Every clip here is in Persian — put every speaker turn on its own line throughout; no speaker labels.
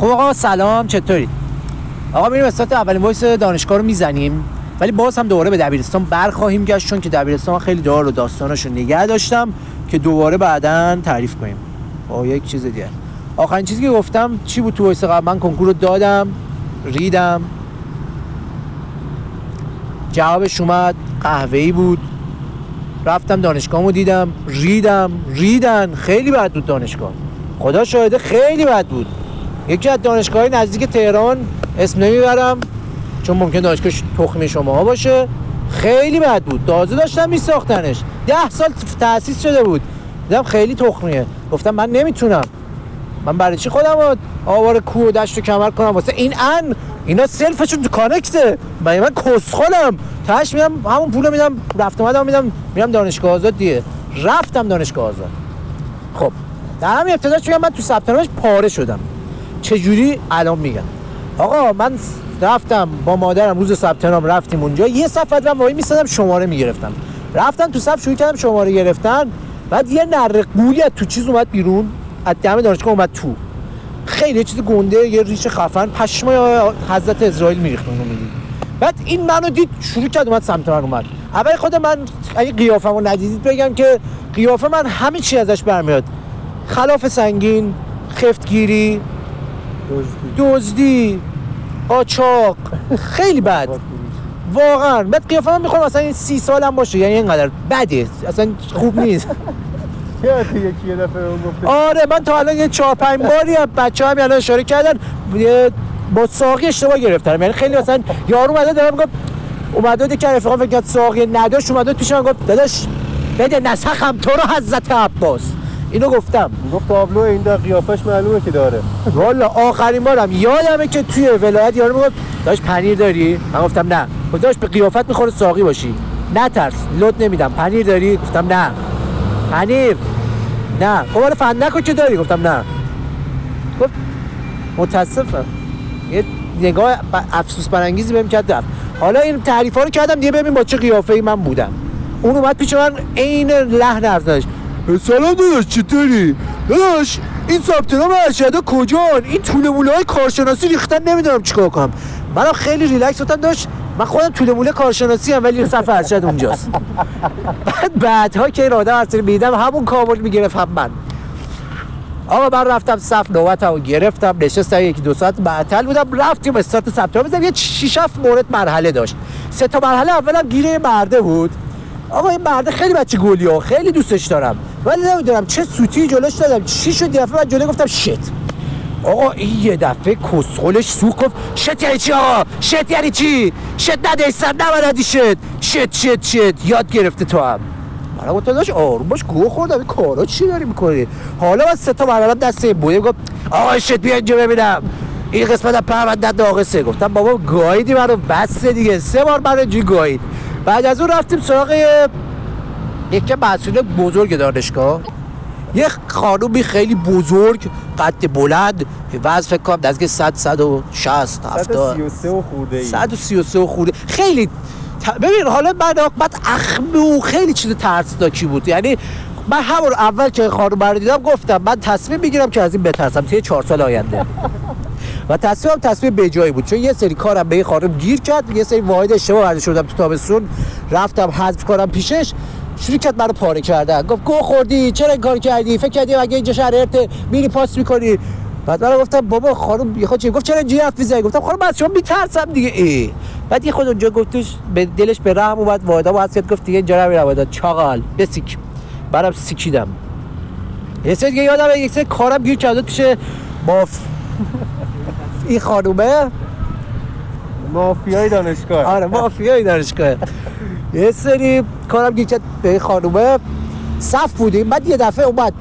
خب آقا سلام چطوری؟ آقا میریم استارت اولین voice دانشگاه رو می‌زنیم. ولی باز هم دوباره به دبیرستان برخواهیم گشت چون که دبیرستان خیلی دار و داستاناشو نگه داشتم که دوباره بعدا تعریف کنیم. با یک چیز دیگه. آخرین چیزی که گفتم چی بود تو voice قبل؟ من کنکور رو دادم ریدم. جوابش اومد قهوه‌ای بود. رفتم دانشگاهمو دیدم ریدم. ریدن خیلی بد بود دانشگاه. خدا شاهده خیلی بد بود. یکی از دانشگاه نزدیک تهران. اسم نمی‌برم چون ممکن دانشگاه تخمی شما باشه. خیلی بد بود. تازه داشتم میساختنش. ده سال تأسیس شده بود. دیدم خیلی تخمیه. گفتم من نمی‌تونم. من برای چی خودم آوار کوه و دشت و کمر کنم؟ واسه این ان. اینا سلفشون تو کانکته. من من کسخلم. تاش میدم همون پولو میدم. رفت اومدم میدم میرم دانشگاه آزاد دیگه. رفتم دانشگاه آزاد. خب. در همین ابتداش میگم من تو ثبت پاره شدم. چجوری؟ الان میگم. آقا من رفتم با مادرم روز ثبت نام رفتیم اونجا. یه صف من وای میسادم شماره می‌گرفتم. رفتم تو صف شروع کردم شماره گرفتن. بعد یه نره قولی تو چیز اومد بیرون. از دم دانشگاه اومد تو. خیلی چیز گنده یه ریش خفن. پشمای حضرت اسرائیل میریخت اونو می‌دید. بعد این منو دید شروع کرد اومد سمت من اومد. اول خود من اگه قیافمو ندیدید بگم که قیافه من همه چی ازش برمیاد. خلاف سنگین خفتگیری دزدی. قاچاق خیلی بد. واقعا. بعد قیافه من می‌خوام مثلا این سی سالم باشه. یعنی اینقدر بده. اصلا خوب نیست. آره من تا الان یه چهار پنج باری هم بچه هم الان اشاره کردن. با ساقی اشتباه گرفتم. یعنی خیلی مثلا یارو اومده دارم گفت اومده که رفیقام فکر کرد ساقی نداشت اومده پیش من گفت داداش بده نسخم تو رو حضرت عباس. اینو گفتم.
گفت تابلو این در قیافش معلومه که داره.
والا آخرین بارم. یادمه که توی ولایت یارو می‌گفت داش پنیر داری؟ من گفتم نه. داش به قیافت می‌خوره ساقی باشی. نترس لط نمیدم. پنیر داری؟ گفتم نه. پنیر؟ نه. خب فندک که داری. گفتم نه. گفت متاسفم. یه نگاه افسوس برانگیزی بهم کرد رفت. حالا این تعریف ها رو کردم دیگه ببین با چه قیافه ای من بودم. اون اومد پیش من عین لحن حرف سلام داداش چطوری؟ داداش این ثبت نام ارشد کجان؟ این طول موله های کارشناسی ریختن نمی‌دونم چیکار کنم. منم خیلی ریلکس بودم داشت من خودم طول موله کارشناسی هم ولی صف ارشد اونجاست. بعد بعدها که این آدم اصلا میدم همون کابل می‌گرفت هم من. آقا من رفتم صف نوبتمو گرفتم نشستم یکی دو ساعت معطل بودم رفتیم استارت ثبت نام بزنم یه 6 مورد مرحله داشت. سه تا مرحله اولم گیره مرده بود. آقا این مرده خیلی بچه گلی خیلی دوستش دارم. ولی نمی‌دونم چه سوتی جلوش دادم چی شد؟ دفعه من جلوی گفتم شت آقا این یه دفعه کسخلش سوق گفت شت یعنی چی آقا؟ شت یعنی چی؟ شت نده سر نبردی شت شت شت شت یاد گرفته تو هم. من گفتم داشت آروم باش گوه خوردم. این کارا چی داری می‌کنی؟ حالا من سه تا مرحله دست بوده گفت آقا شت بیا اینجا ببینم. این قسمت از پروندت ناقصه گفتم بابا گایدی منو بس دیگه. سه بار برای جی گاید بعد از اون رفتیم سراغ یک مسئول بزرگ دانشگاه. یه خانومی خیلی بزرگ قد بلند وزن فکر کنم نزدیک 100 160 70
133 و خورده ای.
133 و خورده. خیلی. ببین حالا بعد بعد اخمو خیلی چیز ترسناکی بود. یعنی من همون اول که خانم رو دیدم گفتم من تصمیم می‌گیرم که از این بترسم. توی چهار سال آینده. و تصمیمم تصمیم به جایی بود. چون یه سری کارم به یه خانم گیر کرد یه سری واحد اشتباه ورده شدم تو تابستون. رفتم حذف کنم پیشش. شروع کرد منو پاره کردن. گفت گو خوردی چرا این کار کردی؟ فکر کردی اگه اینجا شهر میری پاس می‌کنی. بعد من گفتم بابا خانم یه خود چی؟ گفت چرا اینجوری حرف می‌زنی؟ گفتم خانم از شما میترسم دیگه. ای. بعد یه خود اونجا گفتش به دلش به رحم اومد وادا واسه کرد. گفت دیگه اینجا نمیرم. چاقال بسیک. برام سیکیدم. یه سری دیگه یادم یک سری کارم گیر کرد پیش ماف این خانومه؟
مافیای دانشگاه.
آره مافیای دانشگاه. یه سری کارم گیر کرد به خانومه. صف بودیم بعد یه دفعه اومد.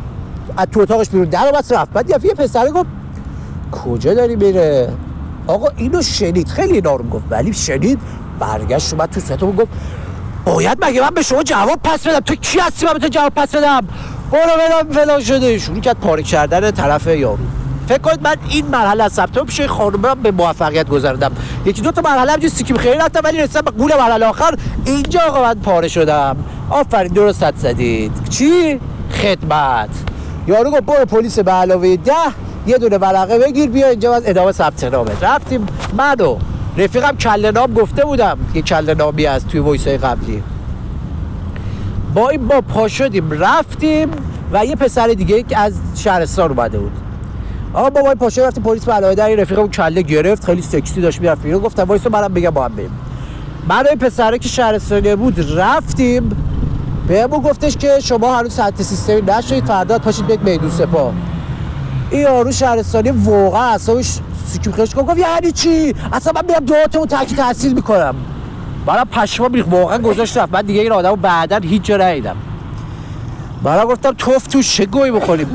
از تو اتاقش بیرون در اومد رفت. بعد یه پسره گفت کجا داری میره؟ آقا اینو شنید خیلی نارم گفت. ولی شنید برگشت اومد تو ستون گفت باید مگه من به شما جواب پس بدم؟ تو کی هستی من به تو جواب پس بدم؟ برو بدم فلان شده. شروع کرد پاره کردن طرف یارو. فکر کنید من این مرحله از ثبت پیش خانم به موفقیت گذاردم یکی دو تا مرحله هم سیکیم خیلی رفتم ولی رسیدم به قول مرحله آخر اینجا آقا من پاره شدم. آفرین درست حد زدید. چی؟ خدمت. یارو گفت برو پلیس به علاوه ده یه دونه ورقه بگیر بیا اینجا از ادامه ثبت نامه. رفتیم. منو رفیقم کله نام گفته بودم. یه کله نامی از توی وایسای قبلی. با این با پا شدیم رفتیم و یه پسر دیگه که از شهرستان اومده بود. آقا بابای پاشو رفتیم پلیس به علاوه در این رفیقم کله گرفت خیلی سکسی داشت می‌رفت بیرون. گفتم وایسا منم بگم با هم بریم. این پسره که شهرستانی بود رفتیم. بهمون گفتش که شما هنوز سطح سیستمی نشدید فردا پاشید بیت میدون سپاه. این یارو شهرستانی واقعا اصابش سکیم خیش گفت یعنی چی؟ اصلا من میرم دعاتمون تحکی تحصیل می‌کنم. برای پشما بیخ واقعا گذاشت رفت. من دیگه این آدمو بعدا هیچ جا ندیدم. برای گفتم توف تو چه گوی بخوریم؟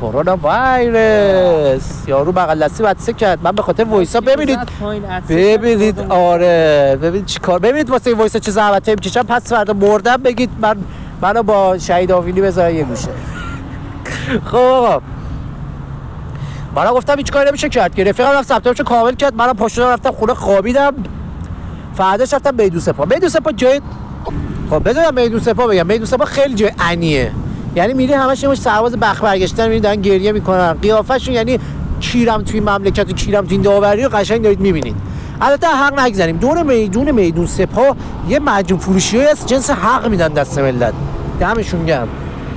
کرونا ویروس یارو بغل دستی بسته کرد؟ من به خاطر وایسا ببینید. ببینید. آره. ببینید چیکار ببینید واسه وایسا چه زحمتی می‌کشم پس فردا مردم بگید من منو با شهید آوینی بذارن یه گوشه. خب من گفتم هیچ کاری نمیشه کرد. که رفیقم رفت ثبت کامل کرد. منم پاشو رفتم خونه خوابیدم. فرداش رفتم میدون سپاه. میدون سپاه جای خب بدونم میدون سپاه بگم. میدون سپاه خیلی جای انیه. یعنی میری همش یه مش سرباز بخ برگشتن میری دارن گریه می‌کنن. قیافشون یعنی کیرم توی مملکت و کیرم توی این داوری رو قشنگ دارید می‌بینید. البته حق نگذاریم. دور میدون میدون سپاه یه مجموع فروشی از جنس حق میدن دست ملت. دمشون گرم.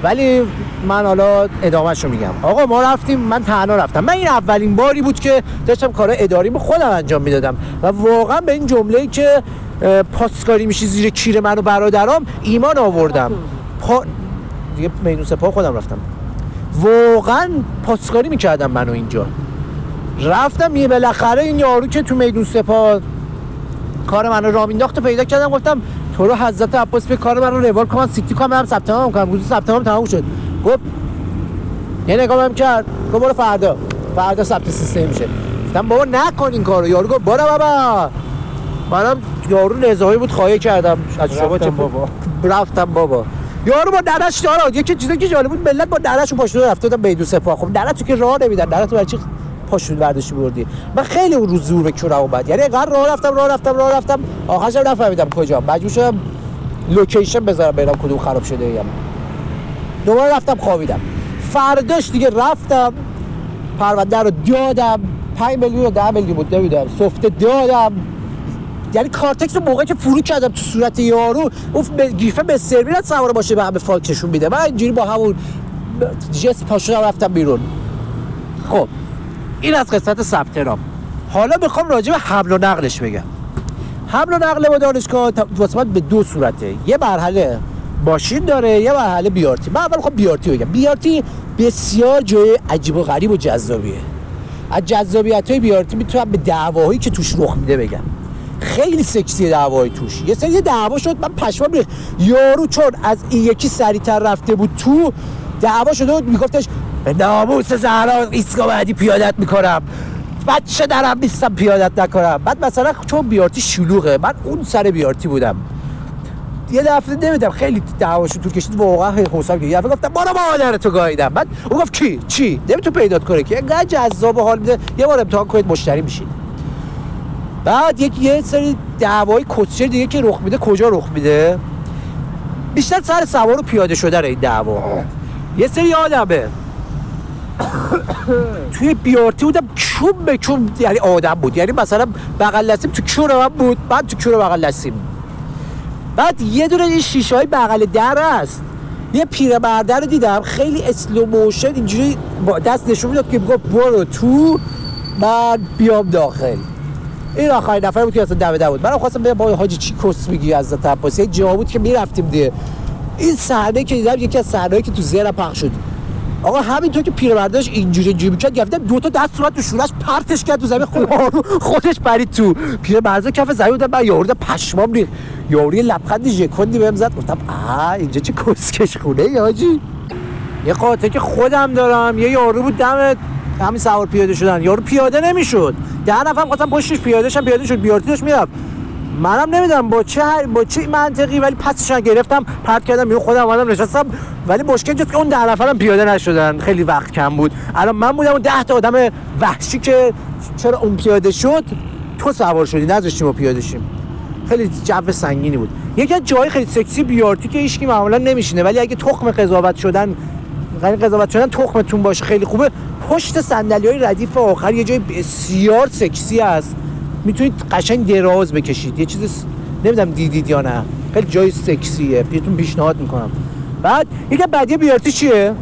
ولی من حالا ادامهش رو میگم. آقا ما رفتیم من تنها رفتم. من این اولین باری بود که داشتم کار اداری خودم انجام می‌دادم. و واقعا به این جمله که پاسکاری میشی زیر کیر من و برادرام ایمان آوردم. پا... دیگه میدون سپاه خودم رفتم. واقعا پاسکاری می‌کردم منو اینجا. رفتم یه بالاخره این یارو که تو میدون سپاه کار منو راه مینداخت پیدا کردم گفتم تو رو حضرت عباس به کار من رو روال کن سیکتی کنم برم ثبت نام کنم. روز ثبت نام تموم شد. گفت یه نگاه بهم کرد گفت برو فردا. فردا ثبت سیستم میشه. گفتم بابا نکن این کارو. یارو گفت برو بابا. منم یارو نزاهی بود خواهی کردم. از شما چه
رفتم بابا.
رفتم بابا. یارو با درش دارا یکی چیزی که جالب بود ملت با درش پاشون رفته بودن میدون سپاه خب درش تو که راه نمیدن درش تو برای چی پاشون برداشتی بردی؟ من خیلی اون روز زور به کورم اومد. یعنی اینقدر راه رفتم راه رفتم راه رفتم. آخرش هم نفهمیدم کجا. مجبور شدم لوکیشن بذارم ببینم کدوم خراب شده ایم دوباره رفتم خوابیدم. فرداش دیگه رفتم. پرونده رو دادم. 5 میلیون و 10 میلیون بود نمی‌دونم. سفته دادم. یعنی کارتکس رو موقعی که فرو کردم تو صورت یارو به گیفه به سرویس سوار باشه به همه میده. من اینجوری با همون جس پاشو رفتم بیرون. خب این از قسمت ثبت نام. حالا می‌خوام راجع به حمل و نقلش بگم. حمل و نقل با دانشگاه واسه به دو صورته. یه مرحله ماشین داره یه مرحله بیارتی من اول می‌خوام بیارتی بگم. بیارتی بسیار جای عجیب و غریب و جذابیه. از جذابیت های بیارتی می‌تونم به دعواهایی که توش رخ میده بگم. خیلی سکسی دعوای توش. یه سری دعوا شد من پشمام ریخت. یارو چون از این یکی سریعتر رفته بود تو دعوا شده بود میگفتش به ناموس زهرا ایستگاه بعدی پیادت می‌کنم. بچه درم نیستم پیادت نکنم. بعد مثلا چون بیارتی شلوغه. من اون سر بیارتی بودم. یه دفعه نمیدم خیلی دعواشو طول کشید واقعا خوشم که یه دفعه گفتم برو مادر تو گاییدم. بعد اون گفت چی چی؟ نمیتون پیدات کنه که انقدر جذاب حال میده. یه بار امتحان کنید مشتری میشید. بعد یک یه سری دعوای کسچه دیگه که رخ میده کجا رخ میده؟ بیشتر سر سوار و پیاده شده این دعوا. یه سری آدمه. توی بیارتی بودم چوب به چوب یعنی آدم بود. یعنی مثلا بغل دستیم تو کور من بود بعد تو کور بغل دستیم. بعد یه دونه این شیشه های بغل در است. یه پیرمرده رو دیدم خیلی اسلو موشن اینجوری با دست نشون می‌داد که می‌گفت برو تو من بیام داخل. این آخرین نفر بود که اصلا در بود منم خواستم بگم با حاجی چی کس میگی از عباسی. یه جا بود که می‌رفتیم دیگه. این صحنه که دیدم یکی از صحنه‌ای که تو ذهنم پخش شد. آقا همینطور که پیرمردش اینجوری اینجوری می‌کرد گفتم دو تا دست اومد تو شونش پرتش کرد تو زمین. خود خودش پرید تو پیرمرد کف زمین بودم من یارو پشمام ریخت. یارو یه لبخند ژکوندی بهم زد. گفتم آ اینجا چه کسکش خونه ای حاجی؟ یه قاطع که خودم دارم. یه یارو بود دم همین سوار پیاده شدن. یارو پیاده نمی‌شد. ده نفر خواستم پشتش پیاده شم پیاده شد بیارتی داشت می‌رفت. منم نمی‌دونم با چه با چه منطقی ولی پسش رو گرفتم پرت کردم بیرون خودم اومدم نشستم. ولی مشکل اینجاست که اون ده نفرم پیاده نشدن. خیلی وقت کم بود. الان من بودم اون ده تا آدم وحشی که چرا اون پیاده شد؟ تو سوار شدی نذاشتیم ما پیاده شیم. خیلی جو سنگینی بود. یکی از جای خیلی سکسی بیارتی که هیچکی معمولا نمیشینه. ولی اگه تخم قضاوت شدن قضاوت شدن تخمتون باشه خیلی خوبه. پشت صندلی های ردیف آخر یه جای بسیار سکسی است می‌تونید قشنگ دراز بکشید. یه چیز نمی‌دونم دیدید یا نه. خیلی جای سکسیه. بهتون پیشنهاد می‌کنم. بعد یکی بعدی بیارتی چیه؟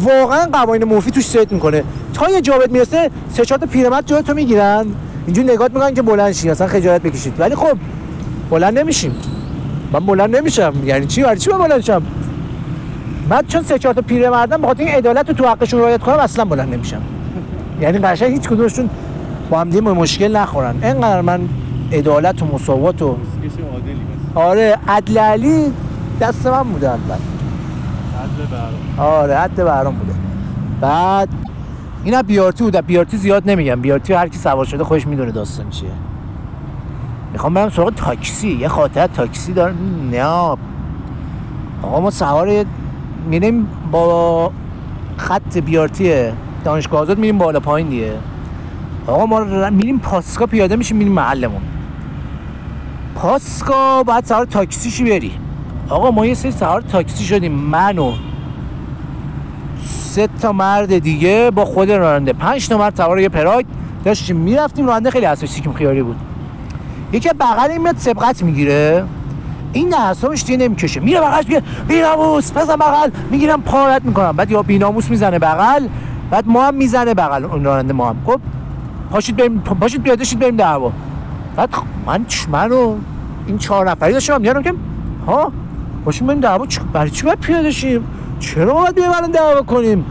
واقعا قوانین موفی توش ست می‌کنه. تا یه جا بهت می‌رسه سه چهار تا پیرمرد جای تو می‌گیرن. اینجوری نگات می‌کنن که بلند شی اصلا خجالت بکشید. ولی خب بلند نمیشیم. من بلند نمیشم. یعنی چی؟ برای چی بلند شم؟ من چون سه چهار تا پیرمردم بخاطر این عدالت رو تو حقشون رعایت کنم اصلا بلند نمیشم. یعنی قشنگ هیچ کدومشون با هم دیگه مشکل نخورن. اینقدر من عدالت و مساوات و آره عدل علی دست من بوده اول.
عدل
آره حد برام بوده. بعد اینا بیارتی بوده. بیارتی زیاد نمیگم. بیارتی هر کی سوار شده خودش می‌دونه داستان چیه. می‌خوام برم سراغ تاکسی. یه خاطر تاکسی دارم. نه. آقا ما سوار میریم با خط بیارتی دانشگاه آزاد میریم بالا پایین دیگه. آقا ما میریم پاسکا پیاده میشیم میریم محلمون. پاسکا باید سوار تاکسیشی بری آقا ما یه سری سوار تاکسی شدیم من و سه تا مرد دیگه با خود راننده. پنج تا مرد سوار یه پراگ داشتیم می‌رفتیم راننده خیلی اساس سیکیم خیاری بود. یکی بغل این میاد سبقت می‌گیره. این اعصابش دیگه نمی‌کشه. میره بغلش میگه بیناموس بزن بغل. می‌گیرم پارت می‌کنم. بعد یا بیناموس می‌زنه بغل بعد ما هم می‌زنه بغل اون راننده ما هم. خب پاشید بریم پاشید پیاده بریم دعوا. بعد خب من چ- من رو این چهار نفری داشتم میارم که ها باشیم بریم دعوا برای چی باید پیاده شیم؟ چرا باید الان دعوا کنیم؟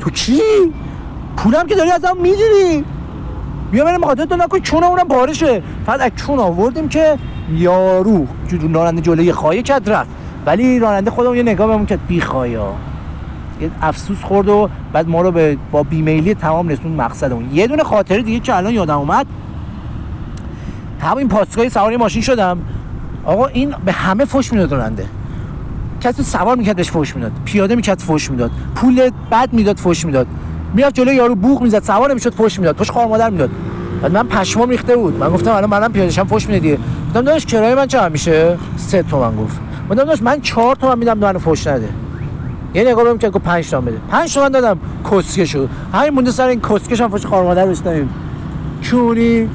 تو چی پولم که داری از هم می‌گیری. بیا بریم خاطر تو نکن چون اونم بارشه فقط از چون آوردیم که یارو راننده جلوی خواهی کرد رفت. ولی راننده خودمون یه نگاه بهمون کرد بی خوایا یه افسوس خورد و بعد ما رو به با بیمیلی تمام رسون مقصدمون. یه دونه خاطره دیگه که الان یادم اومد. همین پاسگاه سواری ماشین شدم. آقا این به همه فش می‌داد راننده. کسی سوار می‌کرد بهش فوش می‌داد. پیاده می‌کرد فوش می‌داد. پول بد می‌داد فوش می‌داد. می‌رفت جلوی یارو بوق می‌زد سوار نمی‌شد فوش می‌داد. پشت خواهر مادر می‌داد. بعد من پشمام ریخته بود. من گفتم الان منم پیاده شم فوش میده دیگه. گفتم داداش کرایه من چقدر میشه؟ سه تومن گفت. گفتم داداش من چهار تومن میدم منو فوش نده. یه نگاه بهم گفت 5 تومن بده. 5 تومن دادم کسکه شد همین مونده سر این کسکش هم فوش خواهر مادر بهش ندیم چونی؟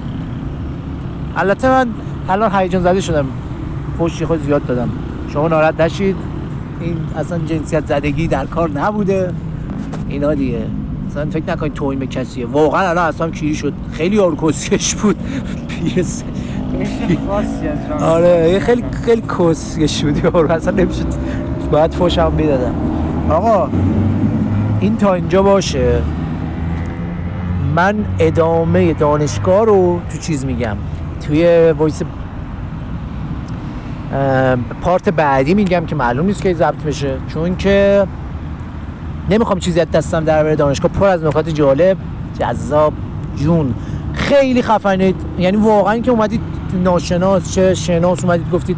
البته من الان هیجان زده شدم. فوشی خود زیاد دادم. شما ناراحت نشید. این اصلا جنسیت زدگی در کار نبوده. اینا دیگه. اصلا فکر نکنید توهین به کسیه. واقعا الان اصلا کیری شد. خیلی یارو کسکش بود
جان
آره یه خیلی خیلی کسکش بود. یارو اصلا نمی‌شد. باید فوشم می‌دادم. آقا این تا اینجا باشه. من ادامه دانشگاه رو تو چیز میگم. توی voice part بعدی میگم که معلوم نیست که ضبط بشه. چون که نمی‌خوام چیزی از دستم در دانشگاه پر از نکات جالب. جذاب جون. خیلی خفنید. یعنی واقعا که اومدید ناشناس چه شناس اومدید گفتید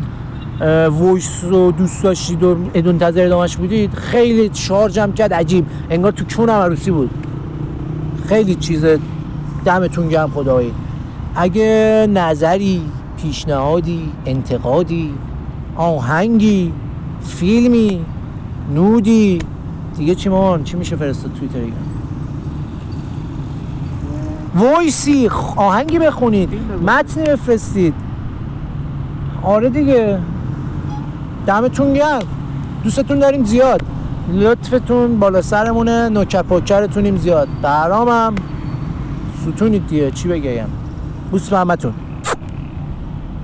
اه، voice رو دوست داشتید و منتظر ادامهش بودید. خیلی شارژم کرد. عجیب. انگار تو کونم عروسی بود. خیلی چیز دمتون گرم خدایی. اگه نظری پیشنهادی انتقادی آهنگی فیلمی نودی دیگه چی مان چی میشه فرستاد توییتر وایسی خ- آهنگی بخونید متنی بفرستید. آره دیگه. دمتون گرم. دوستتون داریم زیاد. لطفتون بالا سرمونه نوکر پوکرتونیم زیاد. برامم. ستونید دیگه. چی بگم؟ بوس به همتون